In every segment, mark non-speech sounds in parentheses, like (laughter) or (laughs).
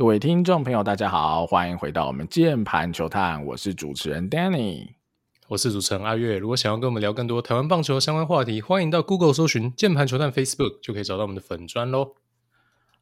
各位听众朋友，大家好，欢迎回到我们键盘球探，我是主持人 Danny，我是主持人阿月。如果想要跟我们聊更多台湾棒球相关话题，欢迎到 Google 搜寻键盘球探 Facebook，就可以找到我们的粉专喽。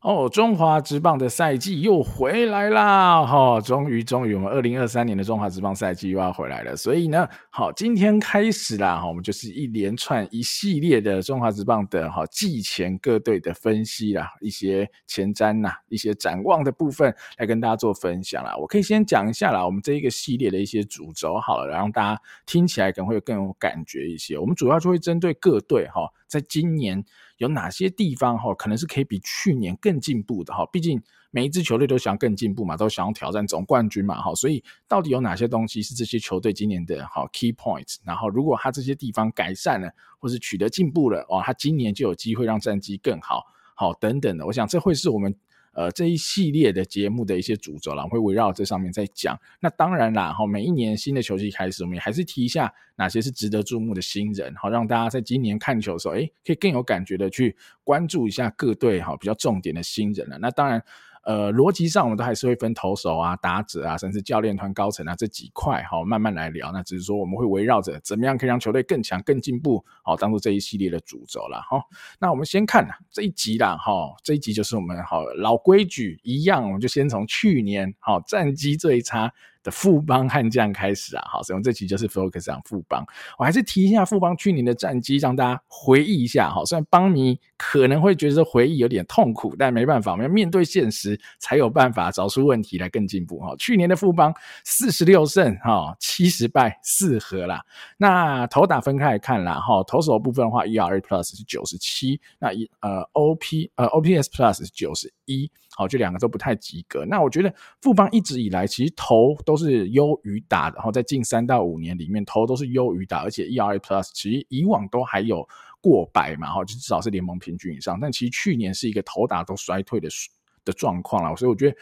哦，中华职棒的赛季又回来啦！哈、哦，终于，终于，我们二零二三年的中华职棒赛季又要回来了。所以呢，好，今天开始啦，哈，我们就是一连串一系列的中华职棒的哈季前各队的分析啦，一些前瞻呐，一些展望的部分来跟大家做分享啦。我可以先讲一下啦，我们这一个系列的一些主轴好了，让大家听起来可能会更有感觉一些。我们主要就会针对各队哈，在今年。有哪些地方哈，可能是可以比去年更进步的哈？毕竟每一支球队都想要更进步嘛，都想要挑战总冠军嘛哈。所以到底有哪些东西是这些球队今年的好 key points？然后如果他这些地方改善了，或是取得进步了哦，他今年就有机会让战绩更好，好等等的。我想这会是我们。呃，这一系列的节目的一些主轴啦，会围绕这上面在讲。那当然啦，哈，每一年新的球季开始，我们也还是提一下哪些是值得注目的新人，好让大家在今年看球的时候，诶，可以更有感觉的去关注一下各队哈比较重点的新人了。那当然。呃，逻辑上我们都还是会分投手啊、打者啊，甚至教练团高层啊这几块，好，慢慢来聊。那只是说我们会围绕着怎么样可以让球队更强、更进步，好，当做这一系列的主轴了。好，那我们先看这一集啦，哈，这一集就是我们好老规矩一样，我们就先从去年好战绩最差的富邦悍将开始啊，好，所以这期就是 focus 上富邦。我还是提一下富邦去年的战绩，让大家回忆一下。好，虽然邦迷可能会觉得回忆有点痛苦，但没办法，我们要面对现实，才有办法找出问题来更进步。哈，去年的富邦四十六胜，哈，七十败四和啦。那投打分开来看啦，哈，投手部分的话，ERA Plus 是九十七，那一呃 OP 呃 OPS Plus 是九十一。好，这两个都不太及格。那我觉得富邦一直以来其实投都是优于打的，然后在近三到五年里面投都是优于打，而且 ERA Plus 其实以往都还有过百嘛，哈，就至少是联盟平均以上。但其实去年是一个投打都衰退的的状况了，所以我觉得。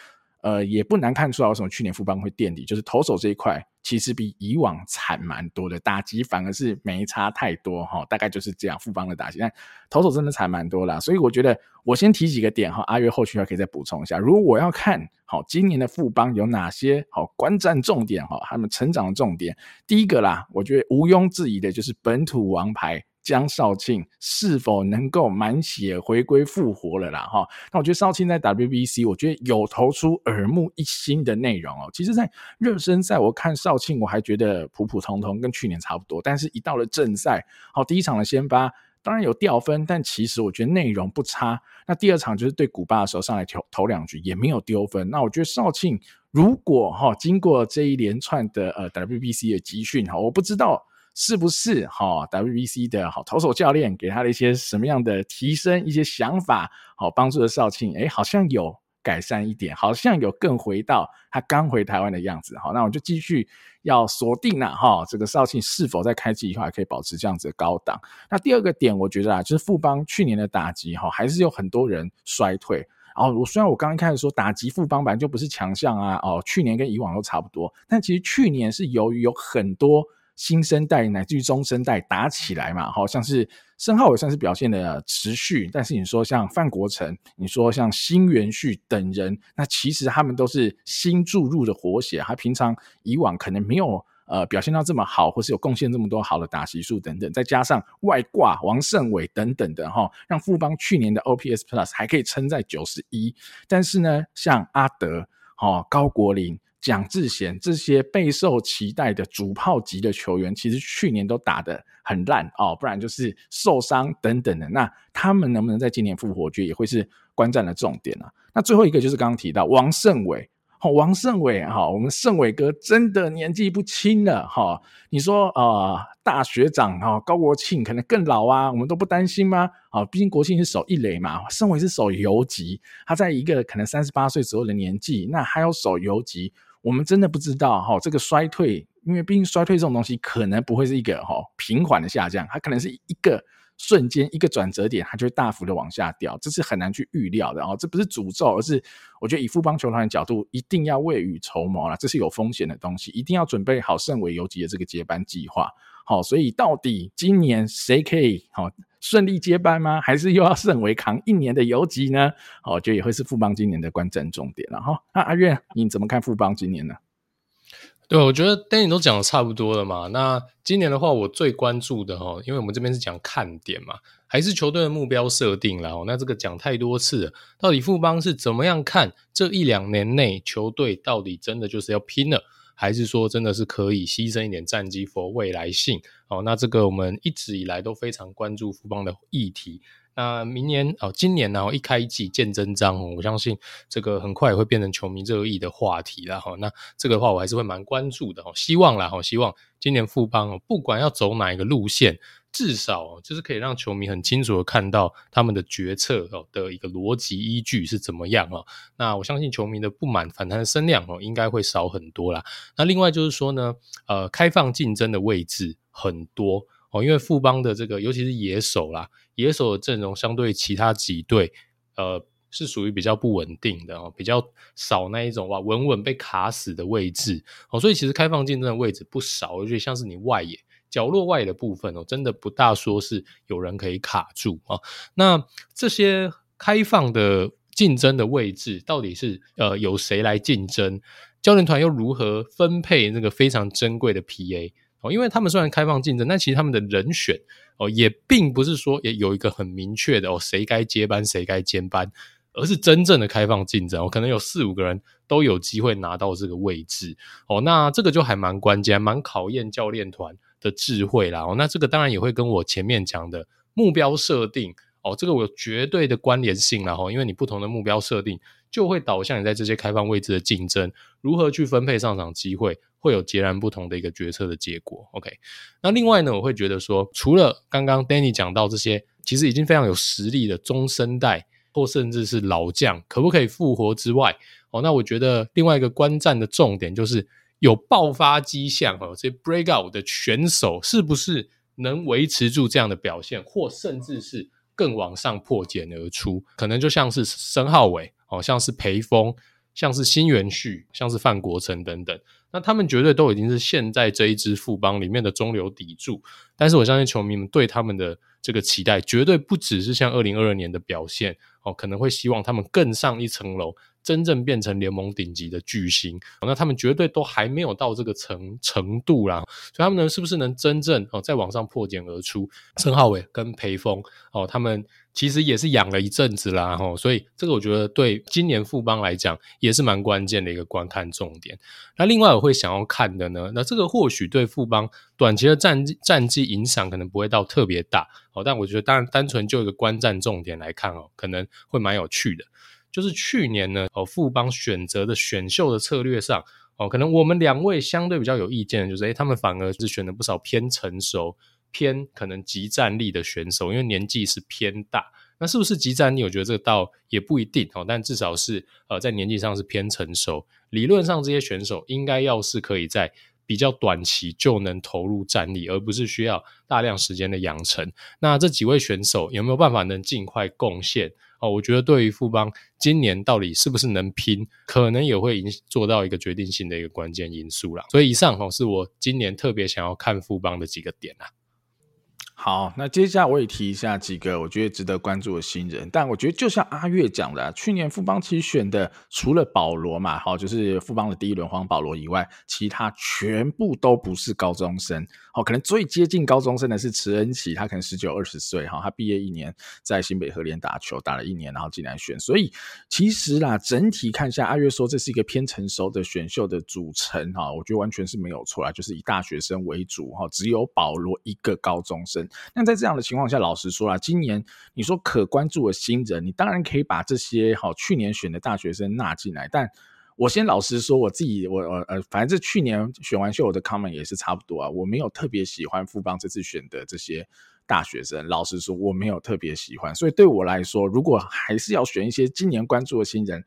呃，也不难看出来为什么去年富邦会垫底，就是投手这一块其实比以往惨蛮多的，打击反而是没差太多哈，大概就是这样。富邦的打击，但投手真的惨蛮多啦，所以我觉得我先提几个点哈，阿月后续还可以再补充一下。如果我要看好今年的富邦有哪些好观战重点哈，他们成长的重点，第一个啦，我觉得毋庸置疑的就是本土王牌。江少庆是否能够满血回归复活了啦？哈，那我觉得少庆在 WBC，我觉得有投出耳目一新的内容哦。其实，在热身赛我看少庆，我还觉得普普通通，跟去年差不多。但是，一到了正赛，好，第一场的先发当然有掉分，但其实我觉得内容不差。那第二场就是对古巴的时候上来投投两局也没有丢分。那我觉得少庆如果哈经过这一连串的呃 WBC 的集训哈，我不知道。是不是哈 WBC 的好投手教练给他的一些什么样的提升，一些想法，好帮助了少庆，诶，好像有改善一点，好像有更回到他刚回台湾的样子。好，那我就继续要锁定了哈，这个少庆是否在开季以后还可以保持这样子的高档？那第二个点，我觉得啊，就是富邦去年的打击哈，还是有很多人衰退。然后我虽然我刚刚开始说打击富邦本来就不是强项啊，哦，去年跟以往都差不多，但其实去年是由于有很多。新生代乃至于中生代打起来嘛，好像是申皓玮算是表现的持续，但是你说像范国成，你说像新元旭等人，那其实他们都是新注入的活血，他平常以往可能没有呃表现到这么好，或是有贡献这么多好的打席数等等，再加上外挂王胜伟等等的哈，让富邦去年的 OPS Plus 还可以撑在九十一，但是呢，像阿德、哈高国林。蒋智贤这些备受期待的主炮级的球员，其实去年都打得很烂哦，不然就是受伤等等的。那他们能不能在今年复活，我觉得也会是观战的重点啊。那最后一个就是刚刚提到王胜伟，好，王胜伟哈，我们胜伟哥真的年纪不轻了哈。你说呃，大学长哈，高国庆可能更老啊，我们都不担心吗？啊，毕竟国庆是守一垒嘛，胜伟是守游击，他在一个可能三十八岁左右的年纪，那还要守游击。我们真的不知道哈，这个衰退，因为毕竟衰退这种东西可能不会是一个哈平缓的下降，它可能是一个瞬间一个转折点，它就会大幅的往下掉，这是很难去预料的哦。这不是诅咒，而是我觉得以富邦球团的角度，一定要未雨绸缪啦，这是有风险的东西，一定要准备好胜伟游击的这个接班计划。好，所以到底今年谁可以好顺利接班吗？还是又要盛伟扛一年的游击呢？哦，就也会是富邦今年的观战重点了哈。那阿月，你怎么看富邦今年呢？对，我觉得 Danny 都讲的差不多了嘛。那今年的话，我最关注的哈，因为我们这边是讲看点嘛，还是球队的目标设定啦。那这个讲太多次了，到底富邦是怎么样看这一两年内球队到底真的就是要拼了，还是说真的是可以牺牲一点战绩佛未来性？哦，那这个我们一直以来都非常关注富邦的议题。那明年哦，今年呢，一开季见真章，我相信这个很快也会变成球迷热议的话题了哈。那这个的话，我还是会蛮关注的哈。希望啦哈，希望今年富邦哦不管要走哪一个路线，至少就是可以让球迷很清楚的看到他们的决策哦的一个逻辑依据是怎么样哦。那我相信球迷的不满反弹的声量哦，应该会少很多啦。那另外就是说呢，呃，开放竞争的位置很多。哦，因为富邦的这个，尤其是野手啦，野手的阵容相对其他几队，呃，是属于比较不稳定的哦，比较少那一种哇，稳稳被卡死的位置哦，所以其实开放竞争的位置不少，而且像是你外野角落外的部分哦，真的不大说是有人可以卡住啊。那这些开放的竞争的位置，到底是呃由谁来竞争？教练团又如何分配那个非常珍贵的 PA？哦，因为他们虽然开放竞争，但其实他们的人选哦，也并不是说也有一个很明确的哦，谁该接班，谁该接班，而是真正的开放竞争。哦，可能有四五个人都有机会拿到这个位置。哦，那这个就还蛮关键，蛮考验教练团的智慧啦。哦，那这个当然也会跟我前面讲的目标设定哦，这个我有绝对的关联性啦。哦，因为你不同的目标设定，就会导向你在这些开放位置的竞争，如何去分配上场机会。会有截然不同的一个决策的结果。OK，那另外呢，我会觉得说，除了刚刚 Danny 讲到这些，其实已经非常有实力的中生代或甚至是老将，可不可以复活之外，哦，那我觉得另外一个观战的重点就是有爆发迹象哦，这些 breakout 的选手是不是能维持住这样的表现，或甚至是更往上破茧而出？可能就像是申浩伟，哦，像是培峰，像是新元旭，像是范国成等等。那他们绝对都已经是现在这一支富邦里面的中流砥柱，但是我相信球迷们对他们的这个期待，绝对不只是像二零二二年的表现哦，可能会希望他们更上一层楼，真正变成联盟顶级的巨星。那他们绝对都还没有到这个程程度啦，所以他们呢，是不是能真正哦再往上破茧而出？申皓玮跟裴峰哦，他们。其实也是养了一阵子啦，吼，所以这个我觉得对今年富邦来讲也是蛮关键的一个观看重点。那另外我会想要看的呢，那这个或许对富邦短期的战绩战绩影响可能不会到特别大，哦，但我觉得当然单纯就一个观战重点来看哦，可能会蛮有趣的。就是去年呢，哦，富邦选择的选秀的策略上，哦，可能我们两位相对比较有意见就是，诶，他们反而是选了不少偏成熟。偏可能即战力的选手，因为年纪是偏大，那是不是即战力？我觉得这个倒也不一定哦，但至少是呃在年纪上是偏成熟。理论上这些选手应该要是可以在比较短期就能投入战力，而不是需要大量时间的养成。那这几位选手有没有办法能尽快贡献？哦，我觉得对于富邦今年到底是不是能拼，可能也会影做到一个决定性的一个关键因素啦。所以以上哦是我今年特别想要看富邦的几个点啊。好，那接下来我也提一下几个我觉得值得关注的新人，但我觉得就像阿月讲的，去年富邦其实选的除了保罗嘛，好，就是富邦的第一轮黄保罗以外，其他全部都不是高中生，好，可能最接近高中生的是池恩齐，他可能十九二十岁，哈，他毕业一年在新北核联打球，打了一年，然后进来选，所以其实啦，整体看下，阿月说这是一个偏成熟的选秀的组成，哈，我觉得完全是没有错啦，就是以大学生为主，哈，只有保罗一个高中生。那在这样的情况下，老实说啦，今年你说可关注的新人，你当然可以把这些好去年选的大学生纳进来。但我先老实说，我自己我呃，反正这去年选完秀，我的 comment 也是差不多啊。我没有特别喜欢富邦这次选的这些大学生，老实说，我没有特别喜欢。所以对我来说，如果还是要选一些今年关注的新人。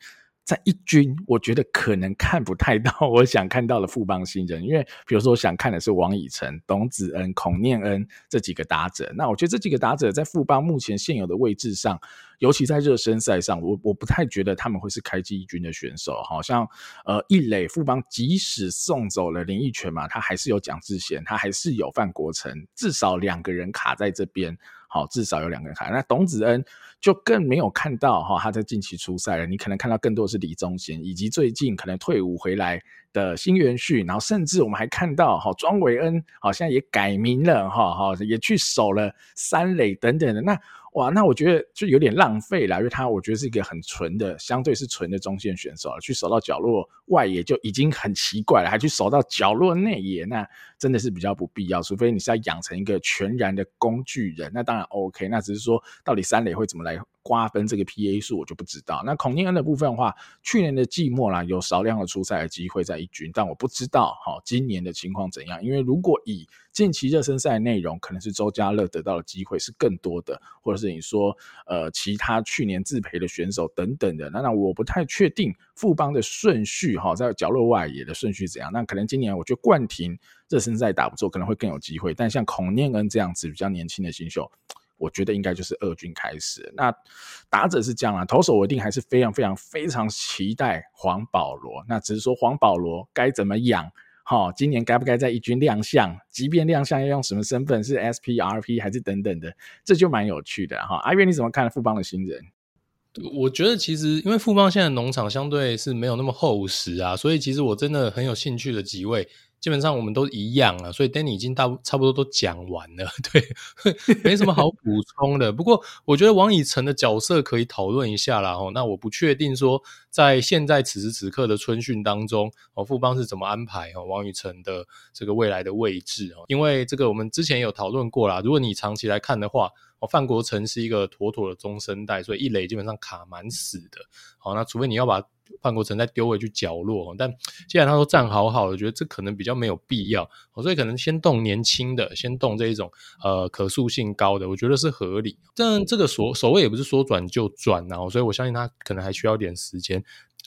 在一军，我觉得可能看不太到我想看到的富邦新人，因为比如说我想看的是王以诚、董子恩、孔念恩这几个打者，那我觉得这几个打者在富邦目前现有的位置上，尤其在热身赛上，我我不太觉得他们会是开季一军的选手。好像呃一垒富邦即使送走了林益全嘛，他还是有蒋智贤，他还是有范国成，至少两个人卡在这边。好，至少有两个人卡。那董子恩就更没有看到哈，他在近期出赛了。你可能看到更多的是李宗贤，以及最近可能退伍回来的新元旭，然后甚至我们还看到哈庄伟恩好像也改名了哈，哈也去守了三垒等等的那。哇，那我觉得就有点浪费了，因为他我觉得是一个很纯的，相对是纯的中线选手，去守到角落外野就已经很奇怪了，还去守到角落内野，那真的是比较不必要。除非你是要养成一个全然的工具人，那当然 OK。那只是说，到底三垒会怎么来瓜分这个 PA 数，我就不知道。那孔宁恩的部分的话，去年的季末啦，有少量的出赛的机会在一军，但我不知道哈，今年的情况怎样。因为如果以近期热身赛内容，可能是周家乐得到的机会是更多的，或者是你说呃其他去年自培的选手等等的。那那我不太确定富邦的顺序哈，在角落外野的顺序怎样。那可能今年我觉得冠廷热身赛打不错，可能会更有机会。但像孔念恩这样子比较年轻的新秀。我觉得应该就是二军开始。那打者是这样啊，投手我一定还是非常非常非常期待黄保罗。那只是说黄保罗该怎么养？哈，今年该不该在一军亮相？即便亮相要用什么身份？是 SP、RP 还是等等的？这就蛮有趣的哈。阿渊你怎么看富邦的新人？我觉得其实因为富邦现在农场相对是没有那么厚实啊，所以其实我真的很有兴趣的几位。基本上我们都一样了，所以 Danny 已经大差不多都讲完了，(laughs) 对，没什么好补充的。不过我觉得王以诚的角色可以讨论一下啦。哦，那我不确定说在现在此时此刻的春训当中，哦，富邦是怎么安排哦王以诚的这个未来的位置哦？因为这个我们之前有讨论过啦。如果你长期来看的话，哦，范国成是一个妥妥的中生代，所以一垒基本上卡蛮死的。好，那除非你要把范国成再丢回去角落，但既然他都站好好的，我觉得这可能比较没有必要，所以可能先动年轻的，先动这一种呃可塑性高的，我觉得是合理。但这个所所谓也不是说转就转啊，所以我相信他可能还需要点时间。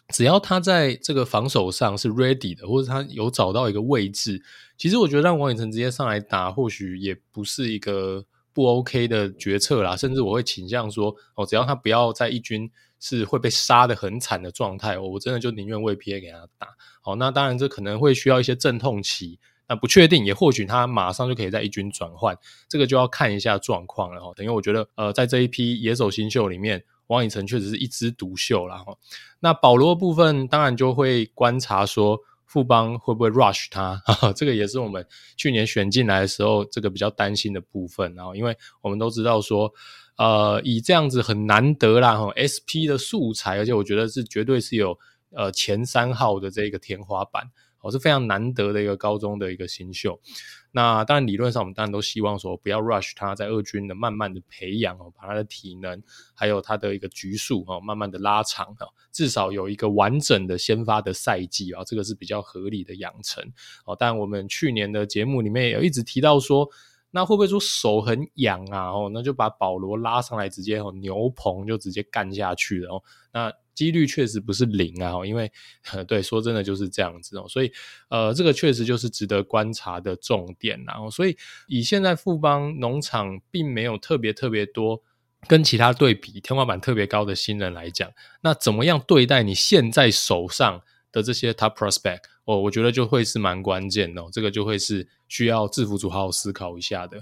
只要他在这个防守上是 ready 的，或者他有找到一个位置，其实我觉得让王以诚直接上来打，或许也不是一个不 OK 的决策啦。甚至我会倾向说，哦，只要他不要在一军。是会被杀得很惨的状态，我真的就宁愿为 PA 给他打。好，那当然这可能会需要一些阵痛期，那不确定，也或许他马上就可以在一军转换，这个就要看一下状况了哈。等于我觉得，呃，在这一批野手新秀里面，王以诚确实是一枝独秀了哈。那保罗部分当然就会观察说，富邦会不会 rush 他，(laughs) 这个也是我们去年选进来的时候这个比较担心的部分。然后，因为我们都知道说。呃，以这样子很难得啦，哈，SP 的素材，而且我觉得是绝对是有呃前三号的这个天花板，哦，是非常难得的一个高中的一个新秀。那当然理论上我们当然都希望说不要 rush 他在二军的慢慢的培养哦，把他的体能还有他的一个局数哦慢慢的拉长哦，至少有一个完整的先发的赛季啊，这个是比较合理的养成哦。但我们去年的节目里面也一直提到说。那会不会说手很痒啊？哦，那就把保罗拉上来，直接哦牛棚就直接干下去了哦。那几率确实不是零啊，因为对，说真的就是这样子哦。所以呃，这个确实就是值得观察的重点。然后，所以以现在富邦农场并没有特别特别多跟其他对比天花板特别高的新人来讲，那怎么样对待你现在手上的这些 top prospect？哦，我觉得就会是蛮关键的哦，这个就会是需要制服组好好思考一下的。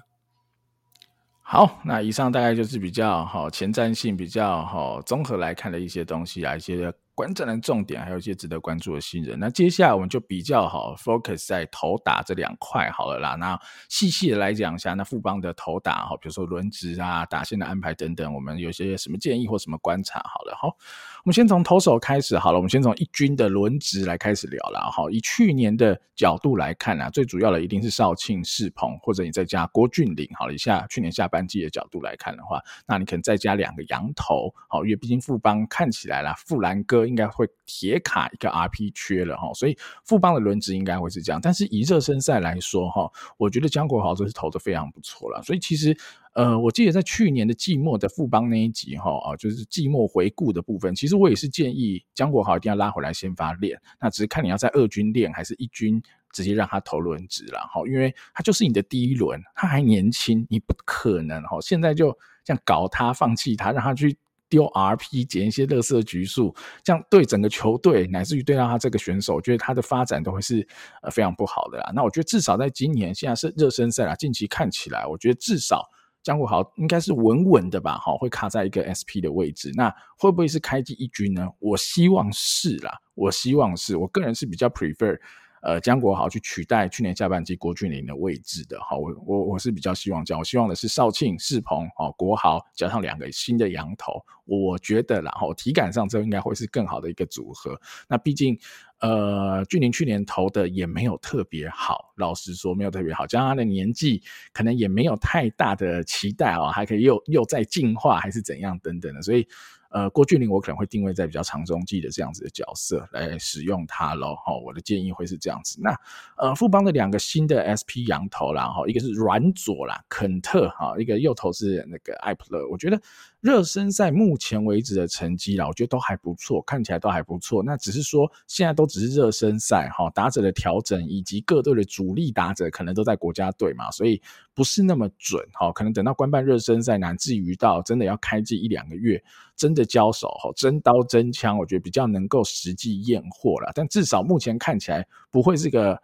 好，那以上大概就是比较好前瞻性、比较好综合来看的一些东西啊，一些。观战的重点，还有一些值得关注的新人。那接下来我们就比较好 focus 在投打这两块好了啦。那细细的来讲一下，那富邦的投打哈，比如说轮值啊、打线的安排等等，我们有些什么建议或什么观察？好了，好，我们先从投手开始好了。我们先从一军的轮值来开始聊了。好，以去年的角度来看啊，最主要的一定是少庆、世鹏，或者你再加郭俊麟。好了，以下去年下半季的角度来看的话，那你可能再加两个洋投。好，因为毕竟富邦看起来啦，富兰哥。应该会铁卡一个 RP 缺了哈，所以富邦的轮值应该会是这样。但是以热身赛来说哈，我觉得江国豪这是投的非常不错了。所以其实呃，我记得在去年的季末的富邦那一集哈啊，就是季末回顾的部分，其实我也是建议江国豪一定要拉回来先发练。那只是看你要在二军练还是一军直接让他投轮值了哈，因为他就是你的第一轮，他还年轻，你不可能哈现在就这样搞他，放弃他，让他去。丢 RP 捡一些垃圾局数，这样对整个球队乃至于对到他这个选手，我觉得他的发展都会是呃非常不好的啦。那我觉得至少在今年现在是热身赛啦，近期看起来，我觉得至少江国豪应该是稳稳的吧，哈，会卡在一个 SP 的位置。那会不会是开机一军呢？我希望是啦，我希望是我个人是比较 prefer。呃，江国豪去取代去年下半季郭俊麟的位置的，好，我我我是比较希望这样，我希望的是少庆、世鹏、哦，国豪加上两个新的羊头，我觉得然后体感上这应该会是更好的一个组合。那毕竟，呃，俊麟去年投的也没有特别好，老实说没有特别好，加上他的年纪可能也没有太大的期待哦，还可以又又再进化还是怎样等等的，所以。呃，郭俊麟我可能会定位在比较长中继的这样子的角色来使用它喽。哈，我的建议会是这样子。那呃，富邦的两个新的 SP 洋投啦，哈，一个是软左啦，肯特哈，一个右投是那个艾普勒，我觉得。热身赛目前为止的成绩啦，我觉得都还不错，看起来都还不错。那只是说现在都只是热身赛哈，打者的调整以及各队的主力打者可能都在国家队嘛，所以不是那么准哈。可能等到官办热身赛，乃至于到真的要开季一两个月，真的交手哈，真刀真枪，我觉得比较能够实际验货了。但至少目前看起来不会是个。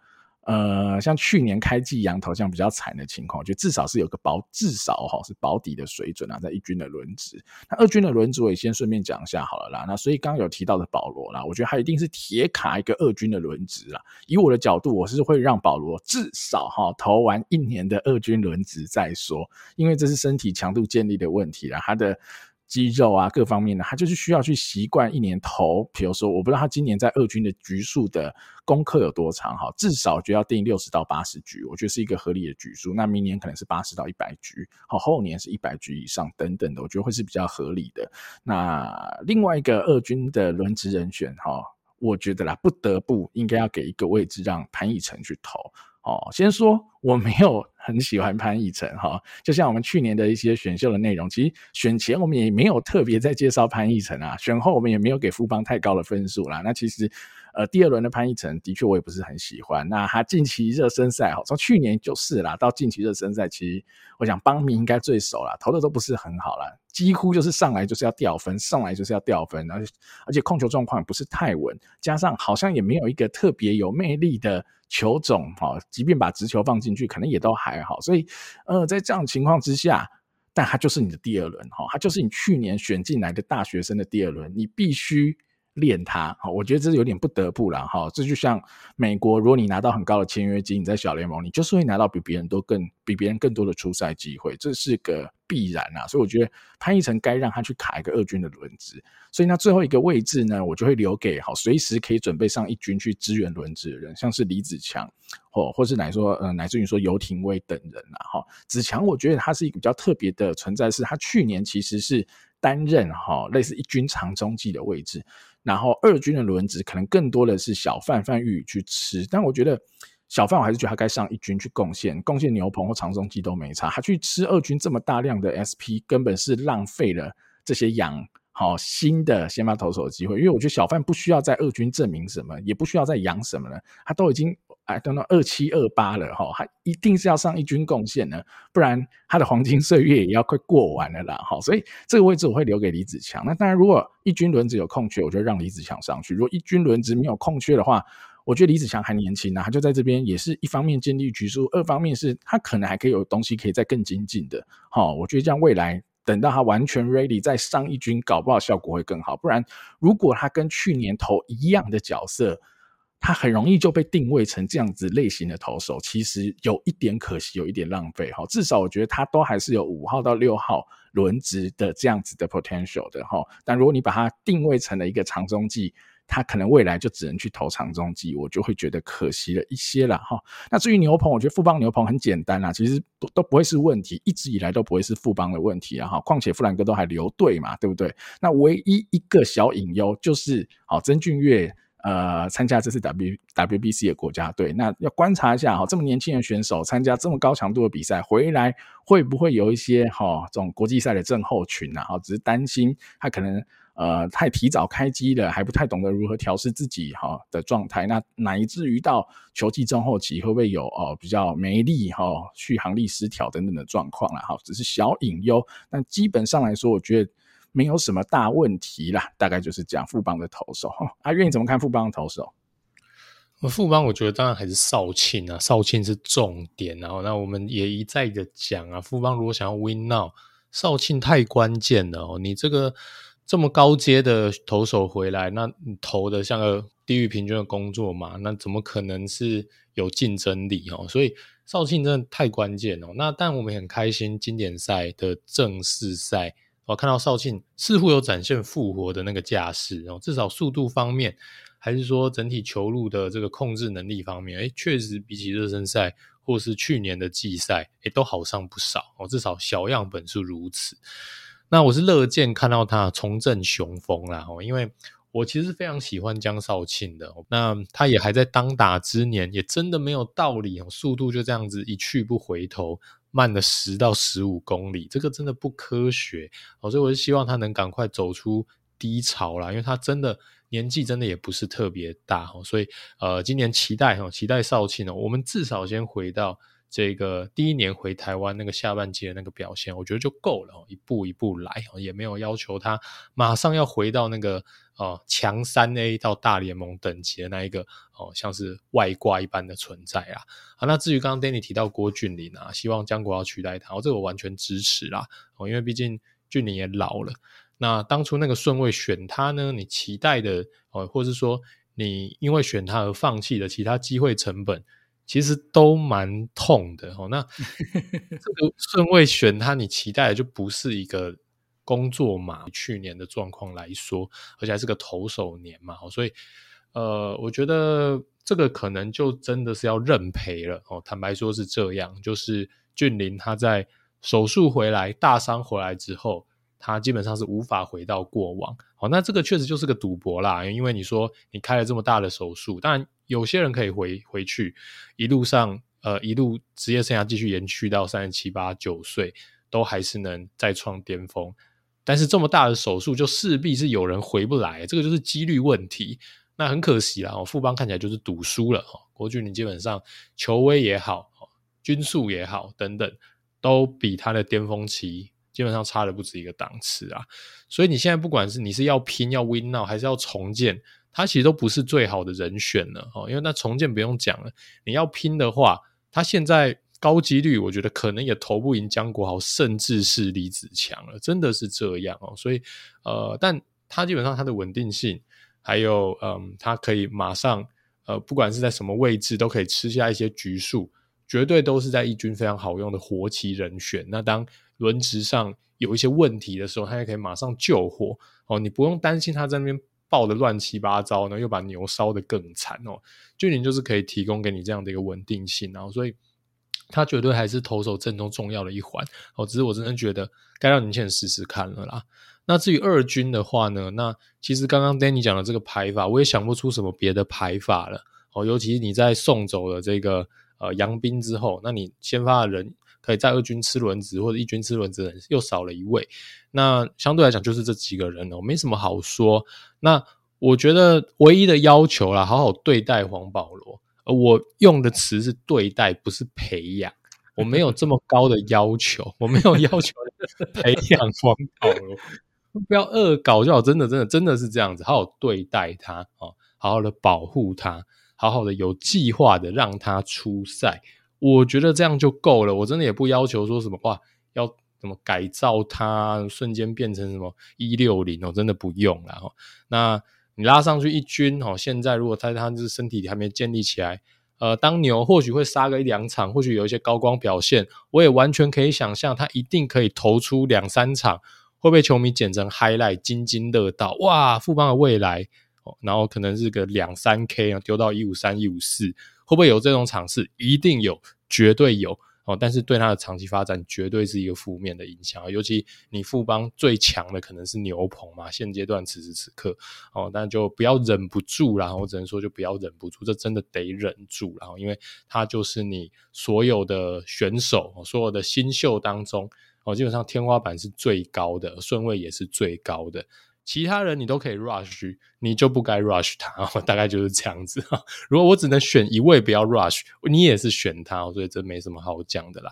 呃，像去年开季洋投这样比较惨的情况，就至少是有个保，至少哈是保底的水准啊，在一军的轮值。那二军的轮值我也先顺便讲一下好了啦。那所以刚刚有提到的保罗啦，我觉得他一定是铁卡一个二军的轮值啦。以我的角度，我是会让保罗至少哈投完一年的二军轮值再说，因为这是身体强度建立的问题啦，他的。肌肉啊，各方面的，他就是需要去习惯一年投。比如说，我不知道他今年在二军的局数的功课有多长，哈，至少就要定六十到八十局，我觉得是一个合理的局数。那明年可能是八十到一百局，好，后年是一百局以上等等的，我觉得会是比较合理的。那另外一个二军的轮值人选，哈，我觉得啦，不得不应该要给一个位置让潘奕晨去投。哦，先说我没有。很喜欢潘奕辰哈，就像我们去年的一些选秀的内容，其实选前我们也没有特别在介绍潘奕辰啊，选后我们也没有给富邦太高的分数啦。那其实呃第二轮的潘奕晨的确我也不是很喜欢。那他近期热身赛哈，从去年就是啦，到近期热身赛，其实我想邦迷应该最熟啦，投的都不是很好啦，几乎就是上来就是要掉分，上来就是要掉分，而且而且控球状况不是太稳，加上好像也没有一个特别有魅力的。球种哈，即便把直球放进去，可能也都还好。所以，呃，在这样情况之下，但他就是你的第二轮哈，他就是你去年选进来的大学生的第二轮，你必须练他。我觉得这是有点不得不了哈。这就像美国，如果你拿到很高的签约金，你在小联盟，你就是会拿到比别人都更比别人更多的出赛机会，这是个。必然啊，所以我觉得潘奕成该让他去卡一个二军的轮值，所以那最后一个位置呢，我就会留给好随时可以准备上一军去支援轮值的人，像是李子强或或是乃说呃乃至于说游廷威等人啊哈。子强我觉得他是一个比较特别的存在，是他去年其实是担任哈类似一军长中继的位置，然后二军的轮值可能更多的是小贩贩玉去吃，但我觉得。小贩我还是觉得他该上一军去贡献，贡献牛棚或长生鸡都没差。他去吃二军这么大量的 SP，根本是浪费了这些养好新的先发投手的机会。因为我觉得小贩不需要在二军证明什么，也不需要再养什么了，他都已经哎等到二七二八了哈，他一定是要上一军贡献的，不然他的黄金岁月也要快过完了啦。哈，所以这个位置我会留给李子强。那当然，如果一军轮值有空缺，我就让李子强上去；如果一军轮值没有空缺的话，我觉得李子强还年轻啊，他就在这边也是一方面建立局数，二方面是他可能还可以有东西可以再更精进的。好，我觉得这样未来等到他完全 ready 再上一军，搞不好效果会更好。不然，如果他跟去年投一样的角色，他很容易就被定位成这样子类型的投手，其实有一点可惜，有一点浪费。哈，至少我觉得他都还是有五号到六号轮值的这样子的 potential 的。哈，但如果你把它定位成了一个长中继。他可能未来就只能去投长中继，我就会觉得可惜了一些了哈。那至于牛棚，我觉得富邦牛棚很简单啦，其实都都不会是问题，一直以来都不会是富邦的问题啊哈。况且富兰哥都还留队嘛，对不对？那唯一一个小隐忧就是，好曾俊岳呃参加这次 W WBC 的国家队，那要观察一下哈，这么年轻的选手参加这么高强度的比赛，回来会不会有一些哈这种国际赛的症候群啊？哈，只是担心他可能。呃，太提早开机了，还不太懂得如何调试自己哈的状态，那乃至于到球季中后期会不会有哦、比较没力哈续航力失调等等的状况了哈，只是小隐忧，但基本上来说，我觉得没有什么大问题啦，大概就是讲富邦的投手哈，阿、啊、愿意怎么看富邦的投手？富邦我觉得当然还是少庆啊，少庆是重点，然后那我们也一再的讲啊，富邦如果想要 win now，少庆太关键了哦，你这个这么高阶的投手回来，那你投的像个低于平均的工作嘛，那怎么可能是有竞争力哦？所以少庆真的太关键哦。那但我们很开心，经典赛的正式赛，我看到少庆似乎有展现复活的那个架势哦，至少速度方面。还是说整体球路的这个控制能力方面，哎，确实比起热身赛或是去年的季赛，哎，都好上不少哦。至少小样本是如此。那我是乐见看到他重振雄风啦，哦，因为我其实非常喜欢江少庆的。那他也还在当打之年，也真的没有道理哦，速度就这样子一去不回头，慢了十到十五公里，这个真的不科学哦。所以我是希望他能赶快走出低潮啦，因为他真的。年纪真的也不是特别大，所以呃，今年期待哈，期待少庆哦。我们至少先回到这个第一年回台湾那个下半季的那个表现，我觉得就够了，一步一步来，也没有要求他马上要回到那个哦强三 A 到大联盟等级的那一个哦，像是外挂一般的存在啊。啊，那至于刚刚 Danny 提到郭俊麟啊，希望江国要取代他，这个我完全支持啦，哦，因为毕竟俊麟也老了。那当初那个顺位选他呢？你期待的哦，或是说你因为选他而放弃的其他机会成本，其实都蛮痛的哦。那这个顺位选他，你期待的就不是一个工作嘛？去年的状况来说，而且还是个投手年嘛，所以呃，我觉得这个可能就真的是要认赔了哦。坦白说是这样，就是俊麟他在手术回来、大伤回来之后。他基本上是无法回到过往，好，那这个确实就是个赌博啦，因为你说你开了这么大的手术，当然有些人可以回回去，一路上呃一路职业生涯继续延续到三十七八九岁，都还是能再创巅峰，但是这么大的手术就势必是有人回不来，这个就是几率问题，那很可惜啦，富邦看起来就是赌输了，哦，郭俊麟基本上球威也好，均速也好等等，都比他的巅峰期。基本上差了不止一个档次啊，所以你现在不管是你是要拼要 win now 还是要重建，它其实都不是最好的人选了哦。因为那重建不用讲了，你要拼的话，他现在高几率，我觉得可能也投不赢江国豪，甚至是李子强了，真的是这样哦。所以呃，但他基本上他的稳定性，还有嗯，他可以马上呃，不管是在什么位置都可以吃下一些局数，绝对都是在一军非常好用的活棋人选。那当轮值上有一些问题的时候，他也可以马上救火哦，你不用担心他在那边爆的乱七八糟呢，又把牛烧得更惨哦。俊麟就是可以提供给你这样的一个稳定性，然后所以他绝对还是投手阵中重要的一环哦。只是我真的觉得该让年轻人试试看了啦。那至于二军的话呢，那其实刚刚 Danny 讲的这个排法，我也想不出什么别的排法了哦。尤其是你在送走了这个呃杨斌之后，那你先发的人。可以在二军吃轮子或者一军吃轮子的人又少了一位，那相对来讲就是这几个人了，我没什么好说。那我觉得唯一的要求啦，好好对待黄保罗。而我用的词是对待，不是培养。我没有这么高的要求，我没有要求 (laughs) 培养黄保罗，(laughs) 不要恶搞就好。真的，真的，真的是这样子，好好对待他哦，好好的保护他，好好的有计划的让他出赛。我觉得这样就够了，我真的也不要求说什么话要怎么改造它，瞬间变成什么一六零哦，真的不用了哈。那你拉上去一军哦，现在如果他他就是身体还没建立起来，呃，当牛或许会杀个一两场，或许有一些高光表现，我也完全可以想象他一定可以投出两三场，会被球迷剪成 highlight，津津乐道，哇，富邦的未来哦，然后可能是个两三 K 啊，丢到一五三一五四。会不会有这种场次？一定有，绝对有哦。但是对他的长期发展，绝对是一个负面的影响。尤其你富邦最强的可能是牛棚嘛，现阶段此时此刻哦，但就不要忍不住啦。我只能说，就不要忍不住，这真的得忍住。然后，因为他就是你所有的选手，所有的新秀当中哦，基本上天花板是最高的，顺位也是最高的。其他人你都可以 rush，你就不该 rush 他，大概就是这样子。如果我只能选一位不要 rush，你也是选他，所以这没什么好讲的啦。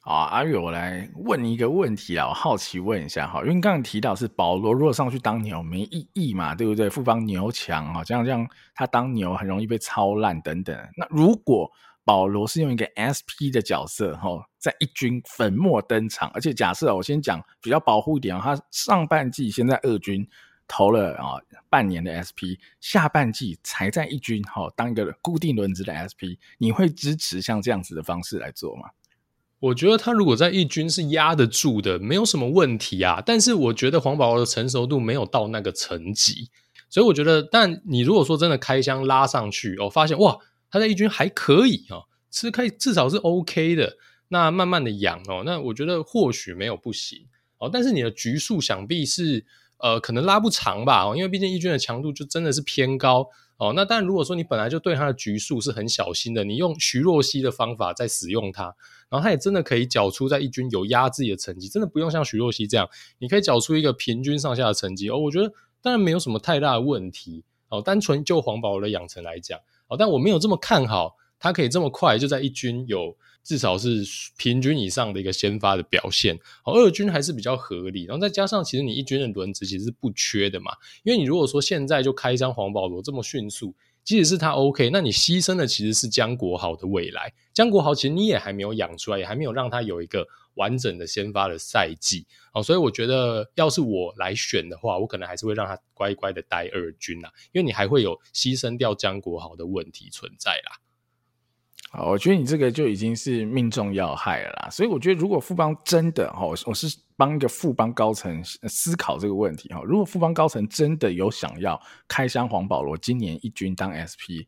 好，阿月，我来问你一个问题啊，我好奇问一下哈，因为刚刚提到是保罗如果上去当牛没意义嘛，对不对？富邦牛强啊，这样这样他当牛很容易被操烂等等。那如果保罗是用一个 SP 的角色哈，在一军粉墨登场，而且假设我先讲比较保护一点哦，他上半季先在二军投了啊半年的 SP，下半季才在一军哈当一个固定轮值的 SP，你会支持像这样子的方式来做吗？我觉得他如果在一军是压得住的，没有什么问题啊。但是我觉得黄保罗的成熟度没有到那个层级，所以我觉得，但你如果说真的开箱拉上去，哦，发现哇，他在一军还可以啊，是可以至少是 OK 的。那慢慢的养哦，那我觉得或许没有不行哦。但是你的局数想必是呃可能拉不长吧，因为毕竟一军的强度就真的是偏高。哦，那但如果说你本来就对他的局数是很小心的，你用徐若曦的方法在使用它，然后他也真的可以缴出在一军有压制的成绩，真的不用像徐若曦这样，你可以缴出一个平均上下的成绩哦。我觉得当然没有什么太大的问题哦，单纯就黄保的养成来讲但我没有这么看好他可以这么快就在一军有。至少是平均以上的一个先发的表现，二军还是比较合理，然后再加上其实你一军的轮值其实是不缺的嘛，因为你如果说现在就开张黄保罗这么迅速，即使是他 OK，那你牺牲的其实是江国豪的未来，江国豪其实你也还没有养出来，也还没有让他有一个完整的先发的赛季，哦，所以我觉得要是我来选的话，我可能还是会让他乖乖的待二军啦，因为你还会有牺牲掉江国豪的问题存在啦。好，我觉得你这个就已经是命中要害了啦。所以我觉得，如果富邦真的哦，我是帮一个富邦高层思考这个问题哈。如果富邦高层真的有想要开箱黄保罗今年一军当 SP，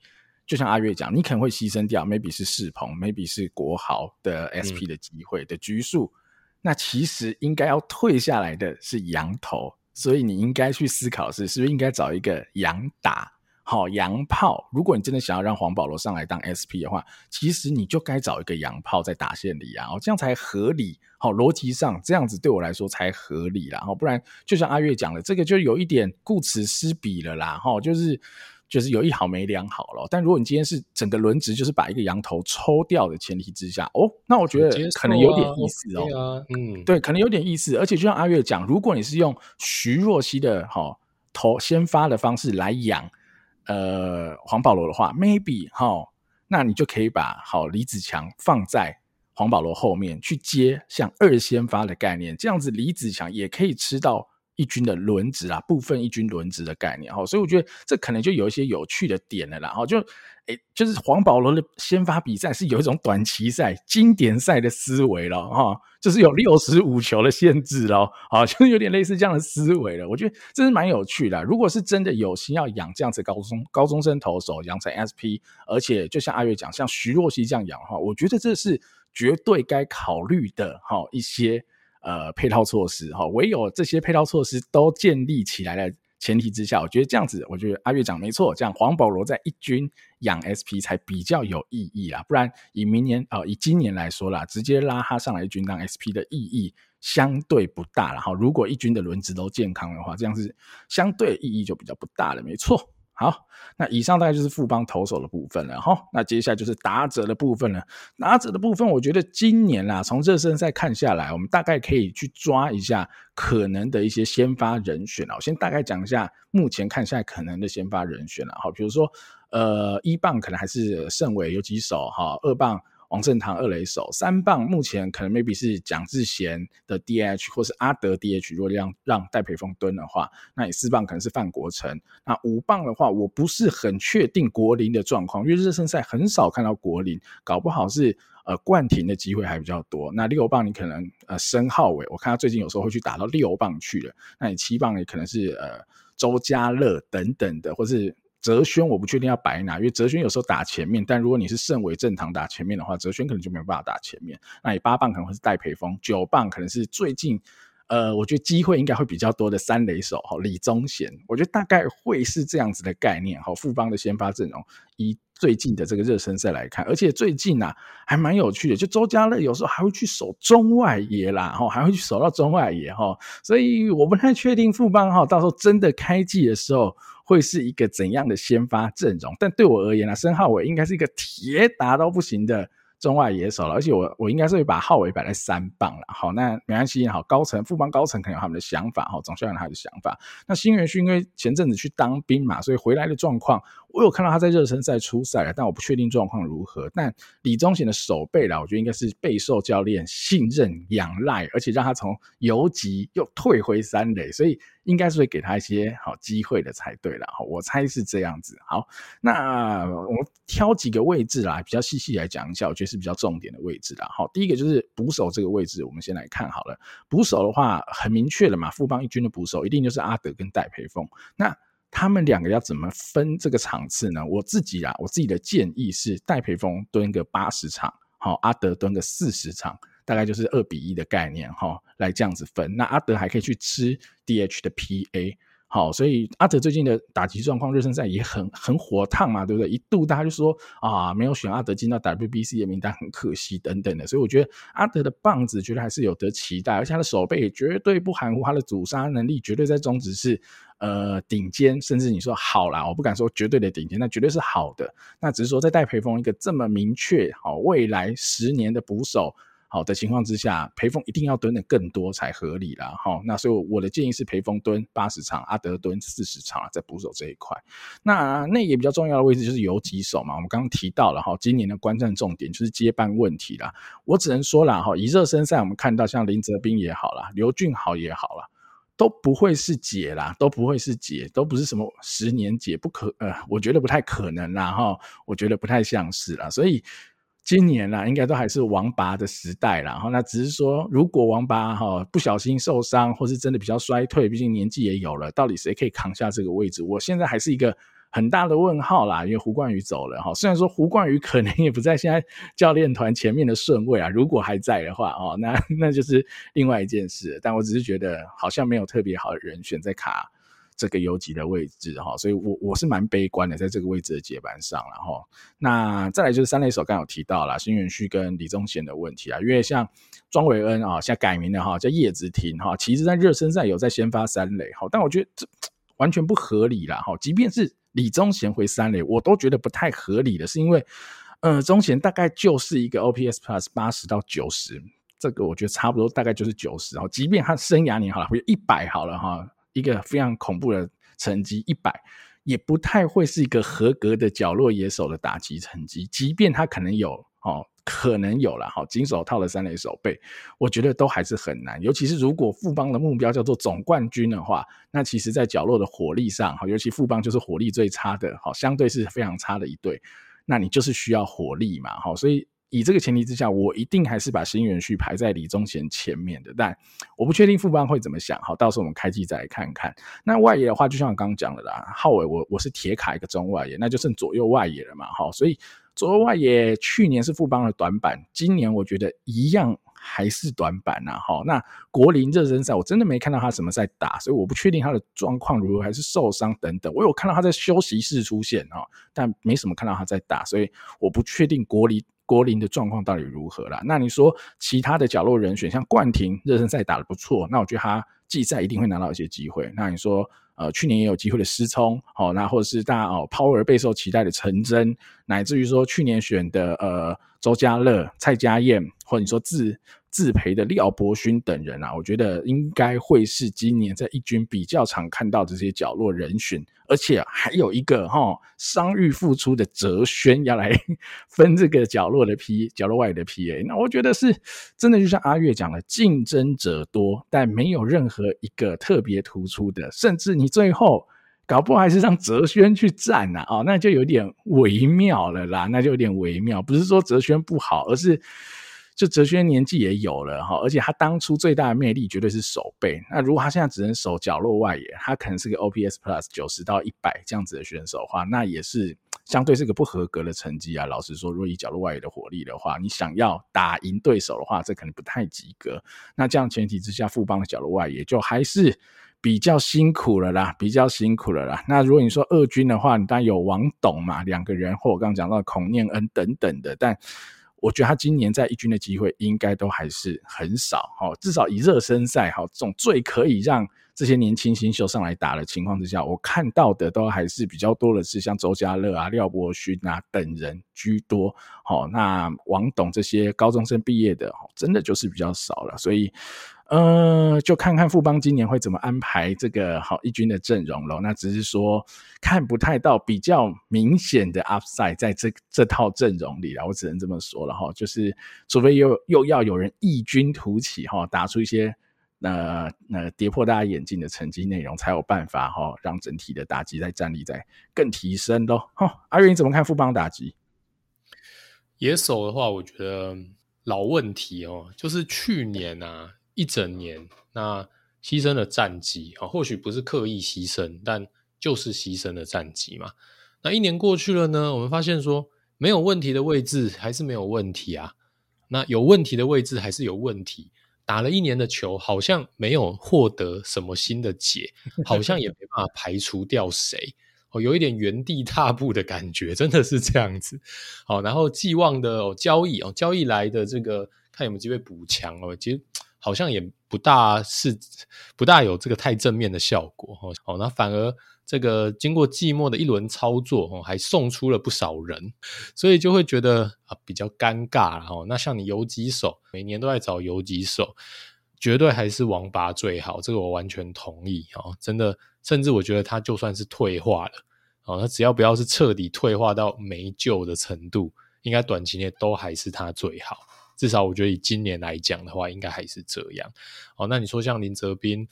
就像阿月讲，你可能会牺牲掉 maybe 是世鹏，maybe 是国豪的 SP 的机会的局数。嗯、那其实应该要退下来的是羊头，所以你应该去思考是是不是应该找一个羊打。好洋炮，如果你真的想要让黄保罗上来当 SP 的话，其实你就该找一个洋炮在打线里啊，哦这样才合理。好，逻辑上这样子对我来说才合理啦。哦不然就像阿月讲的，这个就有一点顾此失彼了啦。哈，就是就是有一好没两好了。但如果你今天是整个轮值就是把一个羊头抽掉的前提之下，哦，那我觉得可能有点意思哦。啊、嗯，对，可能有点意思。而且就像阿月讲，如果你是用徐若曦的哈头先发的方式来养。呃，黄保罗的话，maybe 哈，那你就可以把好李子强放在黄保罗后面去接像二先发的概念，这样子李子强也可以吃到一军的轮值啊，部分一军轮值的概念哈，所以我觉得这可能就有一些有趣的点了啦，哈，就。诶，就是黄保罗的先发比赛是有一种短期赛、经典赛的思维了哈，就是有六十五球的限制咯，啊，(laughs) 就是有点类似这样的思维了。我觉得这是蛮有趣的。如果是真的有心要养这样子高中高中生投手，养成 SP，而且就像阿月讲，像徐若曦这样养的话，我觉得这是绝对该考虑的哈一些呃配套措施哈。唯有这些配套措施都建立起来了。前提之下，我觉得这样子，我觉得阿月讲没错，这样黄保罗在一军养 SP 才比较有意义啊，不然以明年呃以今年来说啦，直接拉他上来一军当 SP 的意义相对不大了哈。如果一军的轮值都健康的话，这样是相对意义就比较不大了，没错。好，那以上大概就是富邦投手的部分了哈。那接下来就是打者的部分了。打者的部分，我觉得今年啦，从热身赛看下来，我们大概可以去抓一下可能的一些先发人选啊。我先大概讲一下目前看下来可能的先发人选了哈。比如说，呃，一棒可能还是胜伟有几手哈，二棒。王振堂二垒手，三棒目前可能 maybe 是蒋智贤的 DH 或是阿德 DH，如果让让戴培峰蹲的话，那你四棒可能是范国成。那五棒的话，我不是很确定国林的状况，因为热身赛很少看到国林，搞不好是呃冠廷的机会还比较多。那六棒你可能呃申浩伟，我看他最近有时候会去打到六棒去了。那你七棒也可能是呃周家乐等等的，或是。哲轩我不确定要摆哪，因为哲轩有时候打前面，但如果你是胜伟正堂打前面的话，哲轩可能就没有办法打前面。那你八棒可能会是戴培峰，九棒可能是最近，呃，我觉得机会应该会比较多的三垒手哈李宗贤，我觉得大概会是这样子的概念哈。富邦的先发阵容以最近的这个热身赛来看，而且最近啊还蛮有趣的，就周家乐有时候还会去守中外野啦，哈，还会去守到中外野哈，所以我不太确定富邦哈到时候真的开季的时候。会是一个怎样的先发阵容？但对我而言啊，申浩伟应该是一个铁打都不行的中外野手了，而且我我应该是会把浩伟摆在三棒了。好，那没关系，好，高层副帮高层可能有他们的想法，哈，总是有他的想法。那新元旭因为前阵子去当兵嘛，所以回来的状况，我有看到他在热身赛出赛了，但我不确定状况如何。但李宗贤的守备啦，我觉得应该是备受教练信任、仰赖，而且让他从游击又退回三垒，所以应该是会给他一些好机会的才对了。我猜是这样子。好，那我挑几个位置啦，比较细细来讲一下，我觉得是比较重点的位置啦。好，第一个就是捕手这个位置，我们先来看好了。捕手的话很明确了嘛，富邦一军的捕手一定就是阿德跟戴培峰。那他们两个要怎么分这个场次呢？我自己啊，我自己的建议是戴培峰蹲个八十场，好，阿德蹲个四十场，大概就是二比一的概念哈，来这样子分。那阿德还可以去吃 DH 的 PA。好，所以阿德最近的打击状况，热身赛也很很火烫嘛，对不对？一度大家就说啊，没有选阿德进到 WBC 的名单，很可惜等等的。所以我觉得阿德的棒子，觉得还是有得期待，而且他的守备也绝对不含糊，他的阻杀能力绝对在中职是呃顶尖，甚至你说好啦，我不敢说绝对的顶尖，那绝对是好的。那只是说在戴培峰一个这么明确，好未来十年的捕手。好的情况之下，培峰一定要蹲的更多才合理啦。好，那所以我的建议是培峰蹲八十场，阿德蹲四十场，在捕手这一块。那那也比较重要的位置就是游击手嘛。我们刚刚提到了哈，今年的观战重点就是接班问题啦。我只能说啦哈，以热身赛我们看到像林哲斌也好啦，刘俊豪也好啦，都不会是解啦，都不会是解，都不是什么十年解，不可呃，我觉得不太可能啦哈，我觉得不太像是啦，所以。今年啦，应该都还是王拔的时代啦。哈，那只是说，如果王拔哈不小心受伤，或是真的比较衰退，毕竟年纪也有了，到底谁可以扛下这个位置？我现在还是一个很大的问号啦。因为胡冠宇走了哈，虽然说胡冠宇可能也不在现在教练团前面的顺位啊，如果还在的话哦，那那就是另外一件事。但我只是觉得好像没有特别好的人选在卡。这个游击的位置哈，所以我我是蛮悲观的，在这个位置的接班上然后。那再来就是三垒手，刚有提到了新元旭跟李宗贤的问题啊，因为像庄伟恩啊，现在改名了哈，叫叶子廷哈，其实在热身赛有在先发三垒哈，但我觉得这完全不合理啦哈。即便是李宗贤回三垒，我都觉得不太合理的，是因为呃，宗贤大概就是一个 OPS Plus 八十到九十，这个我觉得差不多大概就是九十哈，即便他生涯年好了，回一百好了哈。一个非常恐怖的成绩，一百也不太会是一个合格的角落野手的打击成绩。即便他可能有哦，可能有了哈金手套的三垒守备，我觉得都还是很难。尤其是如果富邦的目标叫做总冠军的话，那其实在角落的火力上哈，尤其富邦就是火力最差的，好，相对是非常差的一队，那你就是需要火力嘛，好，所以。以这个前提之下，我一定还是把新元旭排在李宗贤前面的，但我不确定富邦会怎么想。好，到时候我们开机再来看看。那外野的话，就像我刚刚讲的啦，浩伟我我是铁卡一个中外野，那就剩左右外野了嘛。好，所以左右外野去年是富邦的短板，今年我觉得一样还是短板呐。好，那国林热身赛我真的没看到他什么在打，所以我不确定他的状况如何，还是受伤等等。我有看到他在休息室出现哈，但没什么看到他在打，所以我不确定国林。国林的状况到底如何啦？那你说其他的角落人选，像冠廷热身赛打得不错，那我觉得他季赛一定会拿到一些机会。那你说，呃，去年也有机会的施聪，好，那或者是大家哦，Power 备受期待的陈真，乃至于说去年选的呃周家乐、蔡家燕，或者你说自。自培的廖伯勋等人啊，我觉得应该会是今年在一军比较常看到这些角落人选，而且还有一个哈伤愈复出的哲轩要来 (laughs) 分这个角落的 P 角落外的 PA，那我觉得是真的，就像阿月讲的，竞争者多，但没有任何一个特别突出的，甚至你最后搞不好还是让哲轩去站呐，哦，那就有点微妙了啦，那就有点微妙，不是说哲轩不好，而是。就哲轩年纪也有了哈，而且他当初最大的魅力绝对是守备。那如果他现在只能守角落外野，他可能是个 OPS Plus 九十到一百这样子的选手的话，那也是相对是个不合格的成绩啊。老实说，如果以角落外野的火力的话，你想要打赢对手的话，这可能不太及格。那这样前提之下，富邦的角落外野就还是比较辛苦了啦，比较辛苦了啦。那如果你说二军的话，你当然有王董嘛，两个人，或我刚刚讲到孔念恩等等的，但。我觉得他今年在一军的机会应该都还是很少哈，至少以热身赛哈这种最可以让这些年轻新秀上来打的情况之下，我看到的都还是比较多的是像周家乐啊、廖伯勋啊等人居多。好，那王董这些高中生毕业的，真的就是比较少了。所以，呃，就看看富邦今年会怎么安排这个好一军的阵容咯。那只是说看不太到比较明显的 upside 在这这套阵容里了。我只能这么说了哈，就是除非又又要有人异军突起哈，打出一些。那那跌破大家眼镜的成绩内容，才有办法哈、让整体的打击在战力在更提升喽。哈、阿元你怎么看富邦打击？野手的话，我觉得老问题哦，就是去年啊一整年那牺牲了战绩啊，或许不是刻意牺牲，但就是牺牲了战绩嘛。那一年过去了呢，我们发现说没有问题的位置还是没有问题啊，那有问题的位置还是有问题。打了一年的球，好像没有获得什么新的解，好像也没办法排除掉谁，哦，有一点原地踏步的感觉，真的是这样子。好，然后寄望的、哦、交易哦，交易来的这个看有没有机会补强哦，其实好像也不大是不大有这个太正面的效果哦。好，那反而。这个经过寂寞的一轮操作哦，还送出了不少人，所以就会觉得啊比较尴尬了哦。那像你游击手，每年都在找游击手，绝对还是王八最好，这个我完全同意哦。真的，甚至我觉得他就算是退化了哦，他只要不要是彻底退化到没救的程度，应该短期内都还是他最好。至少我觉得以今年来讲的话，应该还是这样哦。那你说像林哲斌？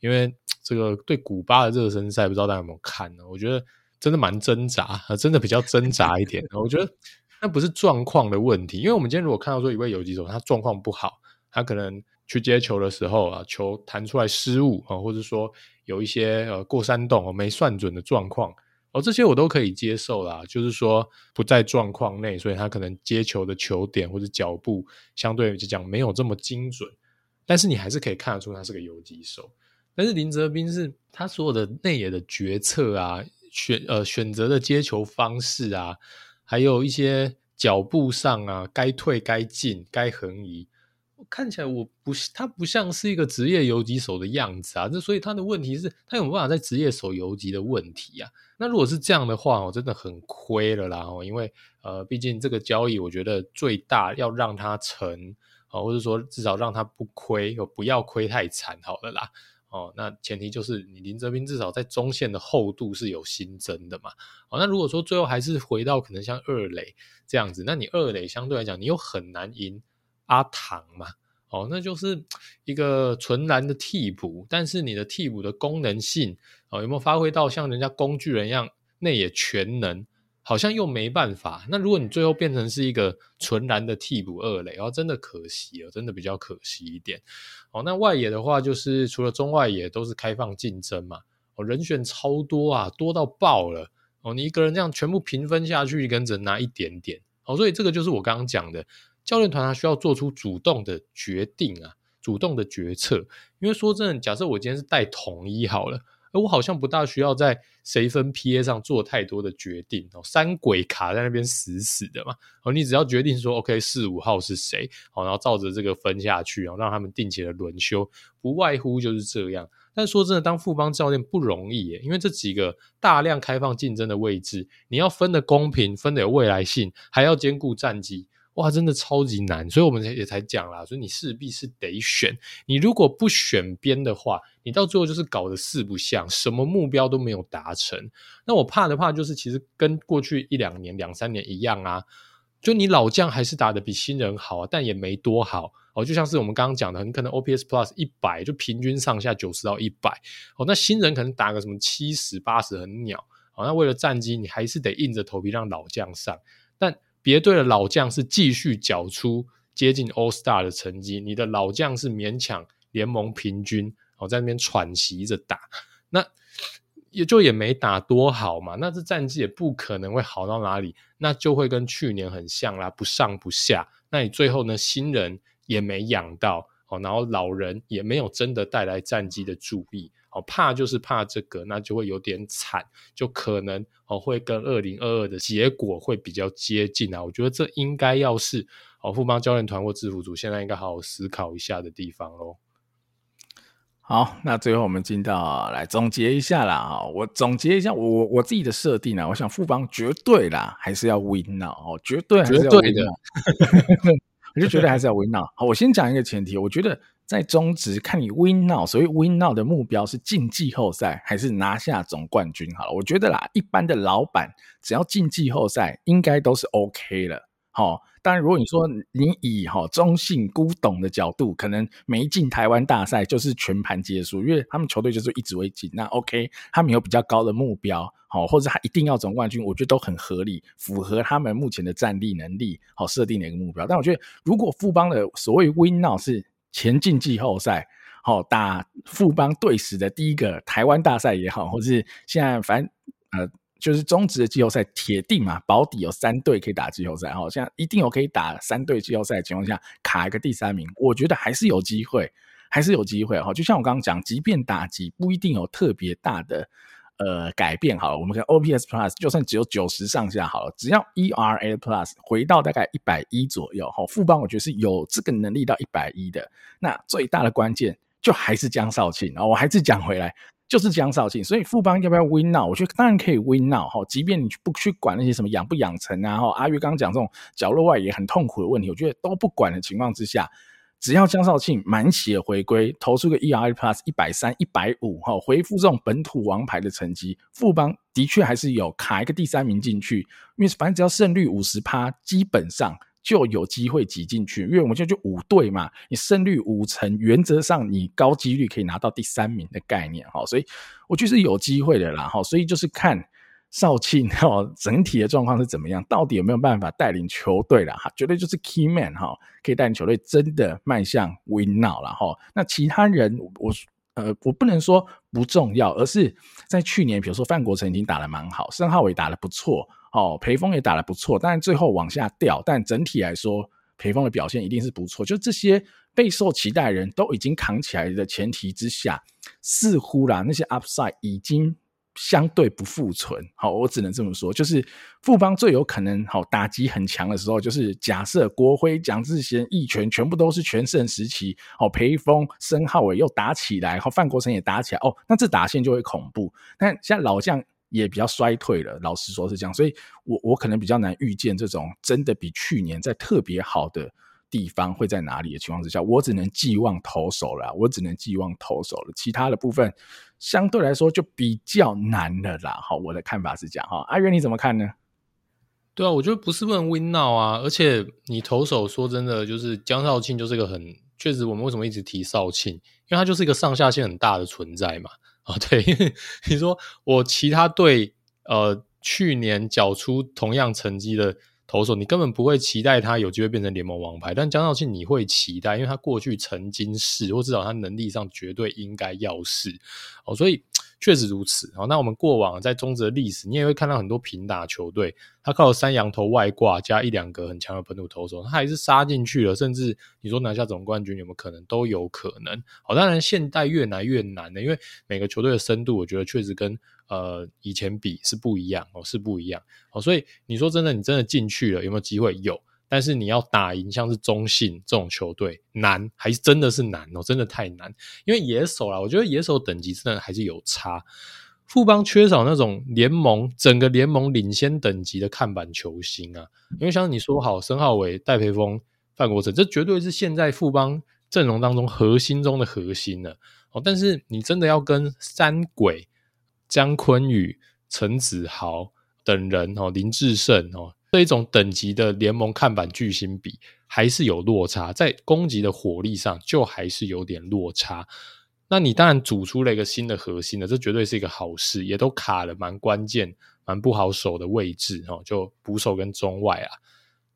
因为这个对古巴的热身赛，不知道大家有没有看呢？我觉得真的蛮挣扎，真的比较挣扎一点。我觉得那不是状况的问题，因为我们今天如果看到说一位游击手他状况不好，他可能去接球的时候啊，球弹出来失误啊，或者说有一些呃过山洞没算准的状况，哦，这些我都可以接受啦。就是说不在状况内，所以他可能接球的球点或者脚步相对来讲没有这么精准，但是你还是可以看得出他是个游击手。但是林哲斌是他所有的内野的决策啊，选呃选择的接球方式啊，还有一些脚步上啊，该退该进该横移，看起来我不他不像是一个职业游击手的样子啊。这所以他的问题是，他有没有办法在职业手游击的问题啊？那如果是这样的话，我真的很亏了啦。因为呃，毕竟这个交易，我觉得最大要让他成啊，或者说至少让他不亏，不要亏太惨，好了啦。哦，那前提就是你林哲斌至少在中线的厚度是有新增的嘛。哦，那如果说最后还是回到可能像二垒这样子，那你二垒相对来讲你又很难赢阿唐嘛。哦，那就是一个纯然的替补，但是你的替补的功能性哦有没有发挥到像人家工具人一样内野全能？好像又没办法。那如果你最后变成是一个纯然的替补二垒，哦，真的可惜了，真的比较可惜一点。哦，那外野的话，就是除了中外野都是开放竞争嘛。哦，人选超多啊，多到爆了。哦，你一个人这样全部平分下去，跟着拿一点点。哦，所以这个就是我刚刚讲的，教练团他需要做出主动的决定啊，主动的决策。因为说真的，假设我今天是带统一好了。我好像不大需要在谁分 PA 上做太多的决定哦，三鬼卡在那边死死的嘛，哦，你只要决定说 OK 四五号是谁，好，然后照着这个分下去，然后让他们定期的轮休，不外乎就是这样。但说真的，当副帮教练不容易耶，因为这几个大量开放竞争的位置，你要分得公平，分得有未来性，还要兼顾战绩。哇，真的超级难，所以我们也才讲啦，所以你势必是得选。你如果不选边的话，你到最后就是搞得四不像，什么目标都没有达成。那我怕的话，就是其实跟过去一两年、两三年一样啊，就你老将还是打得比新人好啊，但也没多好哦。就像是我们刚刚讲的，你可能 OPS Plus 一百，就平均上下九十到一百哦。那新人可能打个什么七十八十很鸟哦。那为了战绩，你还是得硬着头皮让老将上，但。别队的老将是继续缴出接近 All Star 的成绩，你的老将是勉强联盟平均，哦，在那边喘息着打，那也就也没打多好嘛，那这战绩也不可能会好到哪里，那就会跟去年很像啦，不上不下。那你最后呢，新人也没养到，哦，然后老人也没有真的带来战绩的助力。怕就是怕这个，那就会有点惨，就可能哦会跟二零二二的结果会比较接近啊。我觉得这应该要是哦富邦教练团或制服组现在应该好好思考一下的地方喽。好，那最后我们进到来总结一下啦啊，我总结一下我我自己的设定啊，我想富邦绝对啦还是要 win now 哦，绝对还是要 win now，(laughs) 我就觉得还是要 win now。好，我先讲一个前提，我觉得在中职看你 win now，所以 win now 的目标是进季后赛还是拿下总冠军？好了，我觉得啦，一般的老板只要进季后赛，应该都是 OK 了。好。当然，如果你说你以哈中信古董的角度，可能没进台湾大赛就是全盘皆输，因为他们球队就是一直未进。那 OK，他们有比较高的目标，好，或者他一定要总冠军，我觉得都很合理，符合他们目前的战力能力，好设定的一个目标。但我觉得，如果富邦的所谓 Win Now 是前进季后赛，好打富邦队史的第一个台湾大赛也好，或是现在反呃。就是中职的季后赛铁定嘛，保底有三队可以打季后赛哈，现在一定有可以打三队季后赛的情况下，卡一个第三名，我觉得还是有机会，还是有机会哈。就像我刚刚讲，即便打击不一定有特别大的呃改变好了，我们看 OPS Plus 就算只有九十上下好了，只要 ERA Plus 回到大概一百一左右哈，富邦我觉得是有这个能力到一百一的。那最大的关键就还是江少庆啊，我还是讲回来。就是江少庆，所以富邦要不要 win now？我觉得当然可以 win now 哈，即便你不去管那些什么养不养成啊，哈，阿月刚刚讲这种角落外也很痛苦的问题，我觉得都不管的情况之下，只要江少庆满血回归，投出个 ERA plus 一百三、一百五，哈，回复这种本土王牌的成绩，富邦的确还是有卡一个第三名进去，因为反正只要胜率五十趴，基本上。就有机会挤进去，因为我们现在就五队嘛，你胜率五成，原则上你高几率可以拿到第三名的概念哈，所以我觉得是有机会的啦哈，所以就是看少庆 (laughs) 哈整体的状况是怎么样，到底有没有办法带领球队啦哈，绝对就是 key man 哈，可以带领球队真的迈向 win now 了哈，那其他人我呃我不能说不重要，而是在去年比如说范国成已经打得蛮好，申浩伟打得不错。哦，裴峰也打得不错，但最后往下掉。但整体来说，裴峰的表现一定是不错。就这些备受期待的人都已经扛起来的前提之下，似乎啦那些 upside 已经相对不复存。好，我只能这么说，就是富邦最有可能好打击很强的时候，就是假设国辉、蒋志贤、一拳全部都是全盛时期。哦，培峰、申浩伟又打起来，好，范国成也打起来。哦，那这打线就会恐怖。但现在老将。也比较衰退了，老实说是这样，所以我我可能比较难预见这种真的比去年在特别好的地方会在哪里的情况之下，我只能寄望投手了，我只能寄望投手了，其他的部分相对来说就比较难了啦。好，我的看法是这样哈，阿元你怎么看呢？对啊，我觉得不是问 win now 啊，而且你投手说真的，就是江少庆就是一个很确实，我们为什么一直提少庆，因为他就是一个上下限很大的存在嘛。啊、(laughs) 对，你说我其他队呃去年缴出同样成绩的投手，你根本不会期待他有机会变成联盟王牌，但江少庆你会期待，因为他过去曾经是，或至少他能力上绝对应该要是哦，所以。(tsk) 确实如此。好，那我们过往在中职的历史，你也会看到很多平打球队，他靠三洋投外挂加一两个很强的本土投手，他还是杀进去了。甚至你说拿下总冠军有没有可能？都有可能。好，当然现代越来越难的，因为每个球队的深度，我觉得确实跟呃以前比是不一样哦，是不一样。哦，所以你说真的，你真的进去了，有没有机会？有。但是你要打赢像是中信这种球队难，还是真的是难哦，真的太难。因为野手啦，我觉得野手等级真的还是有差。富邦缺少那种联盟整个联盟领先等级的看板球星啊。因为像你说好，申浩伟、戴培峰、范国成，这绝对是现在富邦阵容当中核心中的核心了。哦，但是你真的要跟三鬼、江坤宇、陈子豪等人哦，林志胜哦。这一种等级的联盟看板巨星比还是有落差，在攻击的火力上就还是有点落差。那你当然组出了一个新的核心了，这绝对是一个好事，也都卡了蛮关键、蛮不好守的位置哦，就捕手跟中外啊。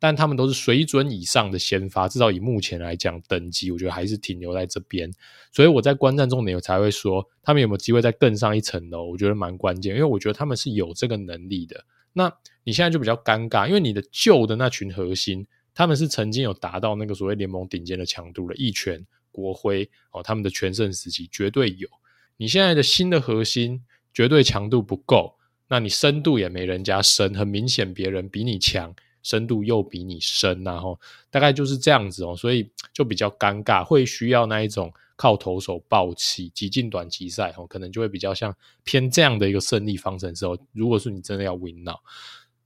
但他们都是水准以上的先发，至少以目前来讲，等级我觉得还是停留在这边。所以我在观战重点我才会说，他们有没有机会再更上一层楼？我觉得蛮关键，因为我觉得他们是有这个能力的。那你现在就比较尴尬，因为你的旧的那群核心，他们是曾经有达到那个所谓联盟顶尖的强度的，一拳国徽哦，他们的全盛时期绝对有。你现在的新的核心绝对强度不够，那你深度也没人家深，很明显别人比你强，深度又比你深，然后大概就是这样子哦，所以就比较尴尬，会需要那一种靠投手爆气、挤进短期赛哦，可能就会比较像偏这样的一个胜利方程式。如果是你真的要 win now，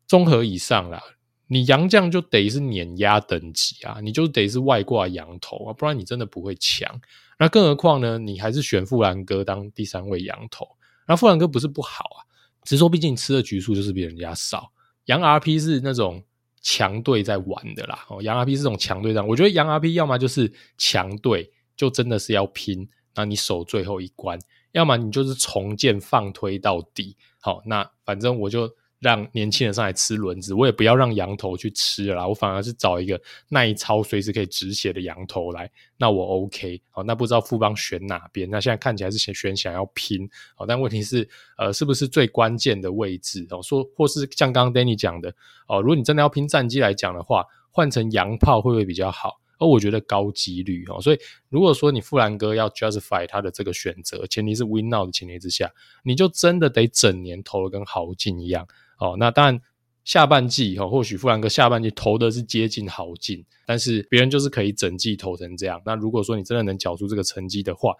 综合以上啦，你洋将就得是碾压等级啊，你就得是外挂洋投啊，不然你真的不会强。那更何况呢，你还是选富兰哥当第三位洋投，那富兰哥不是不好啊。只是说，毕竟吃的局数就是比人家少。洋 RP 是那种强队在玩的啦，哦，洋 RP 是这种强队战。我觉得洋 RP 要么就是强队，就真的是要拼，那你守最后一关；要么你就是重建放推到底。好，那反正我就。让年轻人上来吃轮子，我也不要让羊头去吃了啦，我反而是找一个耐操、随时可以止血的羊头来，那我 OK。好，那不知道富邦选哪边？那现在看起来是选选想要拼，好，但问题是，呃，是不是最关键的位置？哦，说或是像刚刚 Danny 讲的，哦，如果你真的要拼战绩来讲的话，换成洋炮会不会比较好？而我觉得高几率哦，所以如果说你富兰哥要 justify 他的这个选择，前提是 win now 的前提之下，你就真的得整年投的跟豪进一样。哦，那当然，下半季哈，或许富兰克下半季投的是接近豪进，但是别人就是可以整季投成这样。那如果说你真的能缴出这个成绩的话，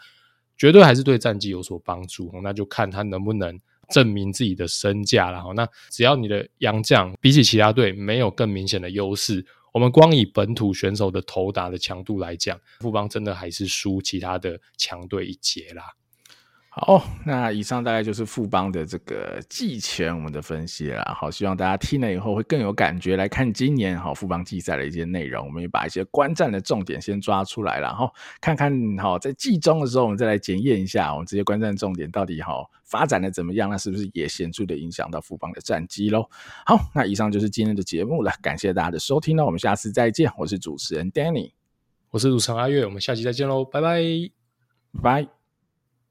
绝对还是对战绩有所帮助。那就看他能不能证明自己的身价了。哈那只要你的洋将比起其他队没有更明显的优势，我们光以本土选手的投打的强度来讲，富邦真的还是输其他的强队一截啦。好，那以上大概就是富邦的这个季前我们的分析啦。好，希望大家听了以后会更有感觉来看今年好富邦季赛的一些内容。我们也把一些观战的重点先抓出来了，然后看看好在季中的时候，我们再来检验一下我们这些观战重点到底好发展的怎么样？那是不是也显著的影响到富邦的战绩喽？好，那以上就是今天的节目了，感谢大家的收听，那我们下次再见。我是主持人 Danny，我是主持人阿月，我们下期再见喽，拜拜，拜。